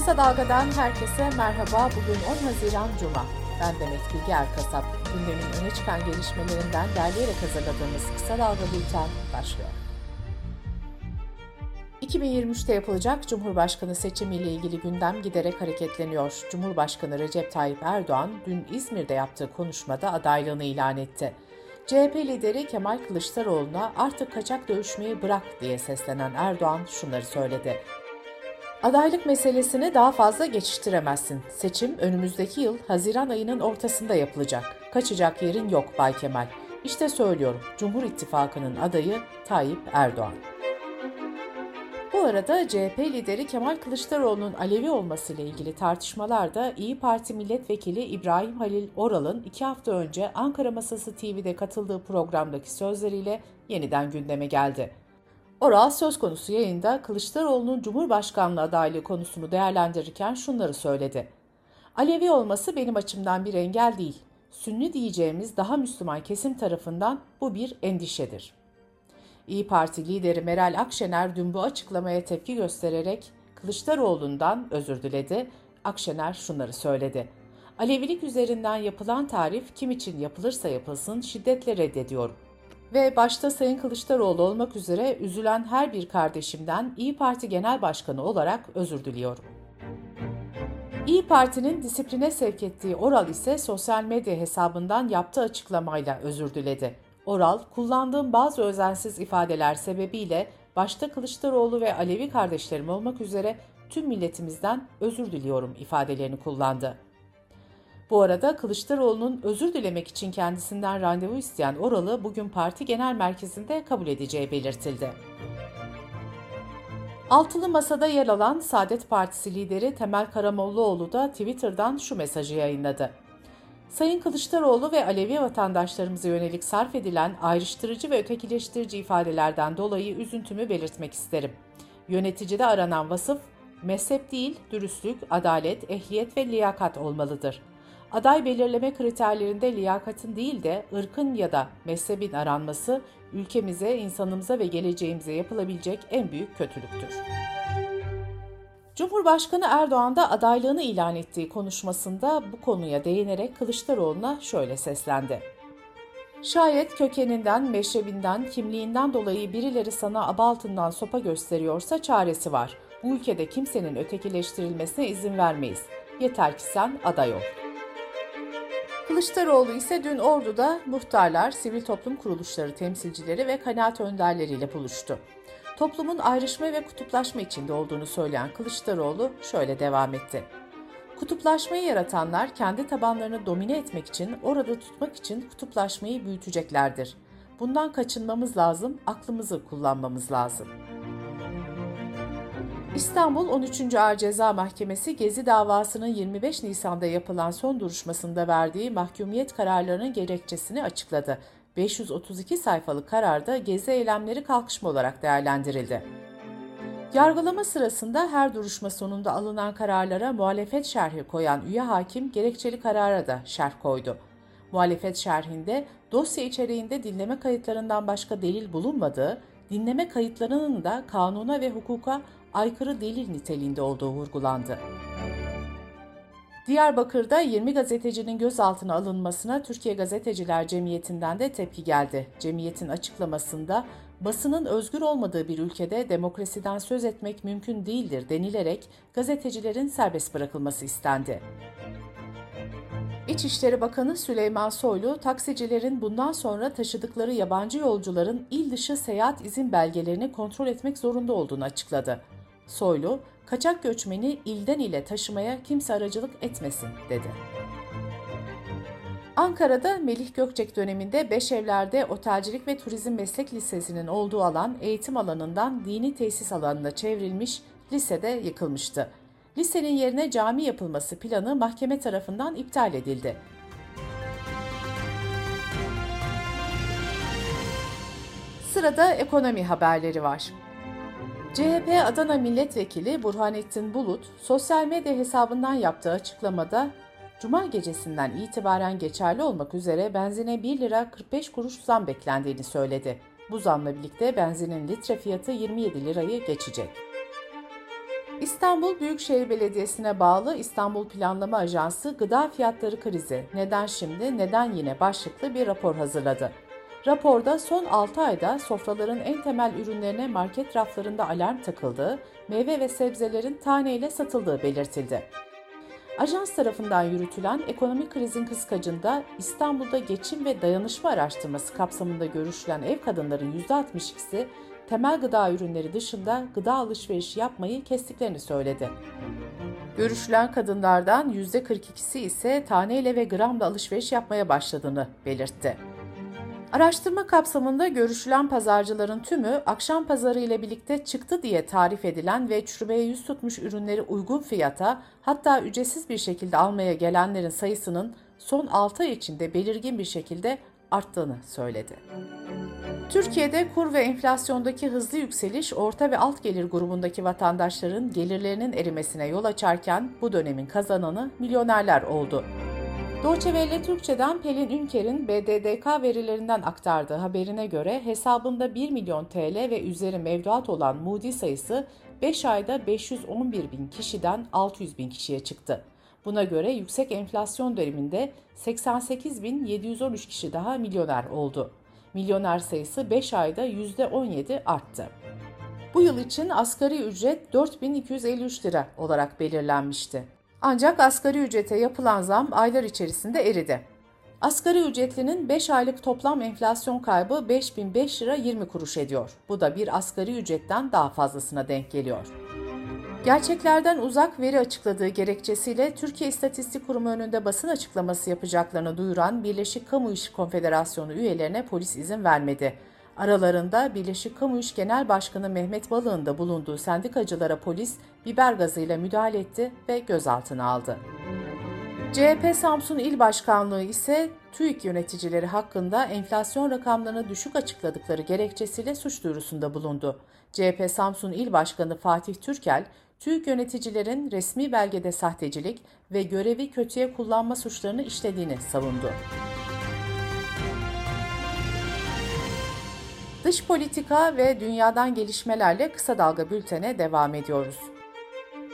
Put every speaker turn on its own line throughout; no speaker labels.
Kısa Dalga'dan herkese merhaba. Bugün 10 Haziran Cuma. Ben Demet Bilge Erkasap. Gündemin öne çıkan gelişmelerinden derleyerek hazırladığımız Kısa Dalga Bülten başlıyor. 2023'te yapılacak Cumhurbaşkanı seçimiyle ilgili gündem giderek hareketleniyor. Cumhurbaşkanı Recep Tayyip Erdoğan dün İzmir'de yaptığı konuşmada adaylığını ilan etti. CHP lideri Kemal Kılıçdaroğlu'na artık kaçak dövüşmeyi bırak diye seslenen Erdoğan şunları söyledi. Adaylık meselesini daha fazla geçiştiremezsin. Seçim önümüzdeki yıl Haziran ayının ortasında yapılacak. Kaçacak yerin yok Bay Kemal. İşte söylüyorum Cumhur İttifakı'nın adayı Tayyip Erdoğan. Bu arada CHP lideri Kemal Kılıçdaroğlu'nun Alevi olmasıyla ilgili tartışmalarda İyi Parti Milletvekili İbrahim Halil Oral'ın iki hafta önce Ankara Masası TV'de katıldığı programdaki sözleriyle yeniden gündeme geldi. Oral söz konusu yayında Kılıçdaroğlu'nun Cumhurbaşkanlığı adaylığı konusunu değerlendirirken şunları söyledi. Alevi olması benim açımdan bir engel değil. Sünni diyeceğimiz daha Müslüman kesim tarafından bu bir endişedir. İyi Parti lideri Meral Akşener dün bu açıklamaya tepki göstererek Kılıçdaroğlu'ndan özür diledi. Akşener şunları söyledi. Alevilik üzerinden yapılan tarif kim için yapılırsa yapılsın şiddetle reddediyorum. Ve başta Sayın Kılıçdaroğlu olmak üzere üzülen her bir kardeşimden İyi Parti Genel Başkanı olarak özür diliyorum. İyi Parti'nin disipline sevk ettiği Oral ise sosyal medya hesabından yaptığı açıklamayla özür diledi. Oral, kullandığım bazı özensiz ifadeler sebebiyle başta Kılıçdaroğlu ve Alevi kardeşlerim olmak üzere tüm milletimizden özür diliyorum ifadelerini kullandı. Bu arada Kılıçdaroğlu'nun özür dilemek için kendisinden randevu isteyen Oral'ı bugün parti genel merkezinde kabul edeceği belirtildi. Altılı Masa'da yer alan Saadet Partisi lideri Temel Karamollaoğlu da Twitter'dan şu mesajı yayınladı. Sayın Kılıçdaroğlu ve Alevi vatandaşlarımıza yönelik sarf edilen ayrıştırıcı ve ötekileştirici ifadelerden dolayı üzüntümü belirtmek isterim. Yöneticide aranan vasıf, mezhep değil, dürüstlük, adalet, ehliyet ve liyakat olmalıdır. Aday belirleme kriterlerinde liyakatın değil de ırkın ya da mezhebin aranması ülkemize, insanımıza ve geleceğimize yapılabilecek en büyük kötülüktür. Cumhurbaşkanı Erdoğan da adaylığını ilan ettiği konuşmasında bu konuya değinerek Kılıçdaroğlu'na şöyle seslendi. Şayet kökeninden, meşrebinden, kimliğinden dolayı birileri sana aba altından sopa gösteriyorsa çaresi var. Bu ülkede kimsenin ötekileştirilmesine izin vermeyiz. Yeter ki sen aday ol. Kılıçdaroğlu ise dün Ordu'da muhtarlar, sivil toplum kuruluşları temsilcileri ve kanaat önderleriyle buluştu. Toplumun ayrışma ve kutuplaşma içinde olduğunu söyleyen Kılıçdaroğlu şöyle devam etti. Kutuplaşmayı yaratanlar kendi tabanlarını domine etmek için, orada tutmak için kutuplaşmayı büyüteceklerdir. Bundan kaçınmamız lazım, aklımızı kullanmamız lazım.'' İstanbul 13. Ağır Ceza Mahkemesi Gezi davasının 25 Nisan'da yapılan son duruşmasında verdiği mahkumiyet kararlarının gerekçesini açıkladı. 532 sayfalık kararda gezi eylemleri kalkışma olarak değerlendirildi. Yargılama sırasında her duruşma sonunda alınan kararlara muhalefet şerhi koyan üye hakim gerekçeli karara da şerh koydu. Muhalefet şerhinde dosya içeriğinde dinleme kayıtlarından başka delil bulunmadığı, dinleme kayıtlarının da kanuna ve hukuka aykırı delil niteliğinde olduğu vurgulandı. Diyarbakır'da 20 gazetecinin gözaltına alınmasına Türkiye Gazeteciler Cemiyeti'nden de tepki geldi. Cemiyetin açıklamasında basının özgür olmadığı bir ülkede demokrasiden söz etmek mümkün değildir denilerek gazetecilerin serbest bırakılması istendi. İçişleri Bakanı Süleyman Soylu, taksicilerin bundan sonra taşıdıkları yabancı yolcuların il dışı seyahat izin belgelerini kontrol etmek zorunda olduğunu açıkladı. Soylu, kaçak göçmeni ilden ile taşımaya kimse aracılık etmesin dedi. Ankara'da Melih Gökçek döneminde Beşevler'de Otelcilik ve Turizm Meslek Lisesi'nin olduğu alan eğitim alanından dini tesis alanına çevrilmiş, lisede yıkılmıştı. Lisenin yerine cami yapılması planı mahkeme tarafından iptal edildi. Sırada ekonomi haberleri var. CHP Adana Milletvekili Burhanettin Bulut, sosyal medya hesabından yaptığı açıklamada Cuma gecesinden itibaren geçerli olmak üzere benzine 1 lira 45 kuruş zam beklendiğini söyledi. Bu zamla birlikte benzinin litre fiyatı 27 lirayı geçecek. İstanbul Büyükşehir Belediyesi'ne bağlı İstanbul Planlama Ajansı gıda fiyatları krizi neden şimdi neden yine başlıklı bir rapor hazırladı. Raporda son 6 ayda sofraların en temel ürünlerine market raflarında alarm takıldığı, meyve ve sebzelerin taneyle satıldığı belirtildi. Ajans tarafından yürütülen ekonomik krizin kıskacında İstanbul'da geçim ve dayanışma araştırması kapsamında görüşülen ev kadınların %62'si temel gıda ürünleri dışında gıda alışverişi yapmayı kestiklerini söyledi. Görüşülen kadınlardan %42'si ise taneyle ve gramla alışveriş yapmaya başladığını belirtti. Araştırma kapsamında görüşülen pazarcıların tümü akşam pazarı ile birlikte çıktı diye tarif edilen ve çürümeye yüz tutmuş ürünleri uygun fiyata hatta ücretsiz bir şekilde almaya gelenlerin sayısının son 6 ay içinde belirgin bir şekilde arttığını söyledi. Türkiye'de kur ve enflasyondaki hızlı yükseliş orta ve alt gelir grubundaki vatandaşların gelirlerinin erimesine yol açarken bu dönemin kazananı milyonerler oldu. Deutsche Welle Türkçe'den Pelin Ünker'in BDDK verilerinden aktardığı haberine göre hesabında 1 milyon TL ve üzeri mevduat olan Moody sayısı 5 ayda 511 bin kişiden 600 bin kişiye çıktı. Buna göre yüksek enflasyon döneminde 88.713 kişi daha milyoner oldu. Milyoner sayısı 5 ayda %17 arttı. Bu yıl için asgari ücret 4253 lira olarak belirlenmişti. Ancak asgari ücrete yapılan zam aylar içerisinde eridi. Asgari ücretlinin 5 aylık toplam enflasyon kaybı 5005 lira 20 kuruş ediyor. Bu da bir asgari ücretten daha fazlasına denk geliyor. Gerçeklerden uzak veri açıkladığı gerekçesiyle Türkiye İstatistik Kurumu önünde basın açıklaması yapacaklarını duyuran Birleşik Kamu İş Konfederasyonu üyelerine polis izin vermedi. Aralarında Birleşik Kamu İş Genel Başkanı Mehmet Balık'ın da bulunduğu sendikacılara polis biber gazıyla müdahale etti ve gözaltına aldı. CHP Samsun İl Başkanlığı ise TÜİK yöneticileri hakkında enflasyon rakamlarını düşük açıkladıkları gerekçesiyle suç duyurusunda bulundu. CHP Samsun İl Başkanı Fatih Türkel, TÜİK yöneticilerin resmi belgede sahtecilik ve görevi kötüye kullanma suçlarını işlediğini savundu. Dış politika ve dünyadan gelişmelerle kısa dalga bültene devam ediyoruz.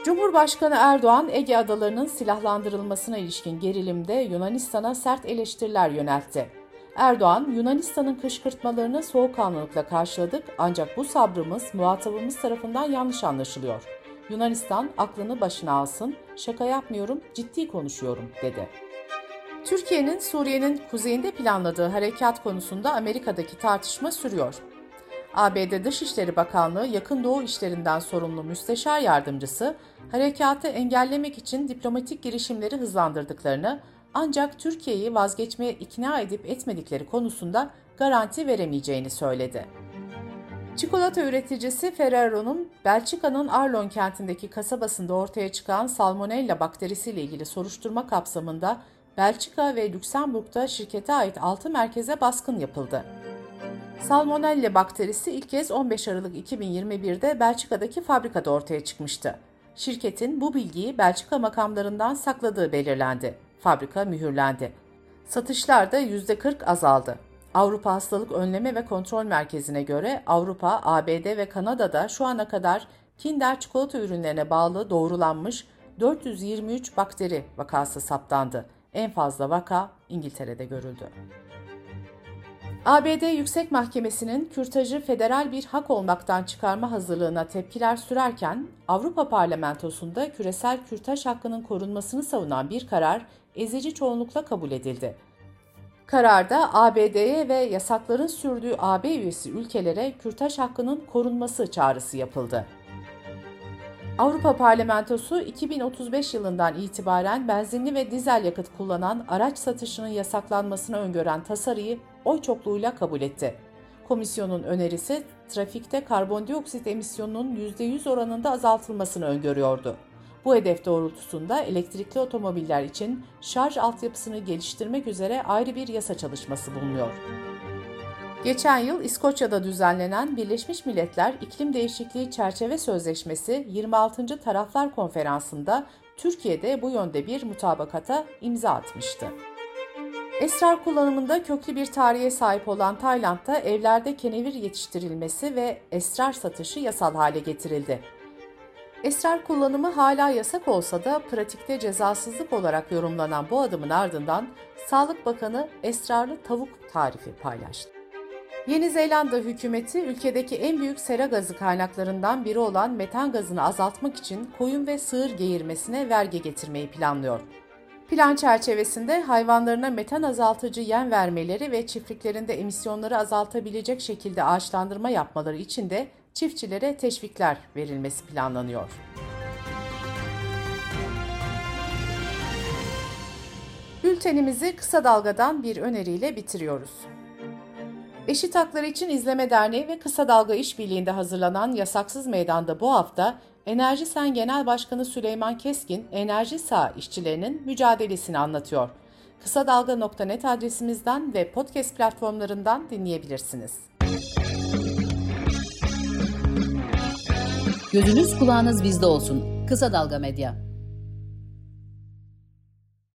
Cumhurbaşkanı Erdoğan, Ege adalarının silahlandırılmasına ilişkin gerilimde Yunanistan'a sert eleştiriler yöneltti. Erdoğan, Yunanistan'ın kışkırtmalarını soğukkanlılıkla karşıladık ancak bu sabrımız muhatabımız tarafından yanlış anlaşılıyor. Yunanistan aklını başına alsın, şaka yapmıyorum, ciddi konuşuyorum, dedi. Türkiye'nin Suriye'nin kuzeyinde planladığı harekat konusunda Amerika'daki tartışma sürüyor. ABD Dışişleri Bakanlığı Yakın Doğu işlerinden sorumlu müsteşar yardımcısı, harekatı engellemek için diplomatik girişimleri hızlandırdıklarını ancak Türkiye'yi vazgeçmeye ikna edip etmedikleri konusunda garanti veremeyeceğini söyledi. Çikolata üreticisi Ferrero'nun Belçika'nın Arlon kentindeki kasabasında ortaya çıkan salmonella bakterisiyle ilgili soruşturma kapsamında Belçika ve Lüksemburg'da şirkete ait 6 merkeze baskın yapıldı. Salmonella bakterisi ilk kez 15 Aralık 2021'de Belçika'daki fabrikada ortaya çıkmıştı. Şirketin bu bilgiyi Belçika makamlarından sakladığı belirlendi. Fabrika mühürlendi. Satışlar da %40 azaldı. Avrupa Hastalık Önleme ve Kontrol Merkezi'ne göre Avrupa, ABD ve Kanada'da şu ana kadar Kinder çikolata ürünlerine bağlı doğrulanmış 423 bakteri vakası saptandı. En fazla vaka İngiltere'de görüldü. ABD Yüksek Mahkemesi'nin kürtajı federal bir hak olmaktan çıkarma hazırlığına tepkiler sürerken Avrupa Parlamentosu'nda küresel kürtaj hakkının korunmasını savunan bir karar ezici çoğunlukla kabul edildi. Kararda ABD'ye ve yasakların sürdüğü AB üyesi ülkelere kürtaj hakkının korunması çağrısı yapıldı. Avrupa Parlamentosu 2035 yılından itibaren benzinli ve dizel yakıt kullanan araç satışının yasaklanmasını öngören tasarıyı oy çokluğuyla kabul etti. Komisyonun önerisi trafikte karbondioksit emisyonunun %100 oranında azaltılmasını öngörüyordu. Bu hedef doğrultusunda elektrikli otomobiller için şarj altyapısını geliştirmek üzere ayrı bir yasa çalışması bulunuyor. Geçen yıl İskoçya'da düzenlenen Birleşmiş Milletler İklim Değişikliği Çerçeve Sözleşmesi 26. Taraflar Konferansı'nda Türkiye'de bu yönde bir mutabakata imza atmıştı. Esrar kullanımında köklü bir tarihe sahip olan Tayland'da evlerde kenevir yetiştirilmesi ve esrar satışı yasal hale getirildi. Esrar kullanımı hala yasak olsa da pratikte cezasızlık olarak yorumlanan bu adımın ardından Sağlık Bakanı esrarlı tavuk tarifi paylaştı. Yeni Zelanda hükümeti ülkedeki en büyük sera gazı kaynaklarından biri olan metan gazını azaltmak için koyun ve sığır geğirmesine vergi getirmeyi planlıyor. Plan çerçevesinde hayvanlarına metan azaltıcı yem vermeleri ve çiftliklerinde emisyonları azaltabilecek şekilde ağaçlandırma yapmaları için de çiftçilere teşvikler verilmesi planlanıyor. Bültenimizi kısa dalgadan bir öneriyle bitiriyoruz. Eşit Haklar İçin İzleme Derneği ve Kısa Dalga İşbirliği'nde hazırlanan Yasaksız Meydan'da bu hafta Enerji Sen Genel Başkanı Süleyman Keskin, enerji sağ işçilerinin mücadelesini anlatıyor. Kısa Dalga.net adresimizden ve podcast platformlarından dinleyebilirsiniz.
Gözünüz kulağınız bizde olsun. Kısa Dalga Medya.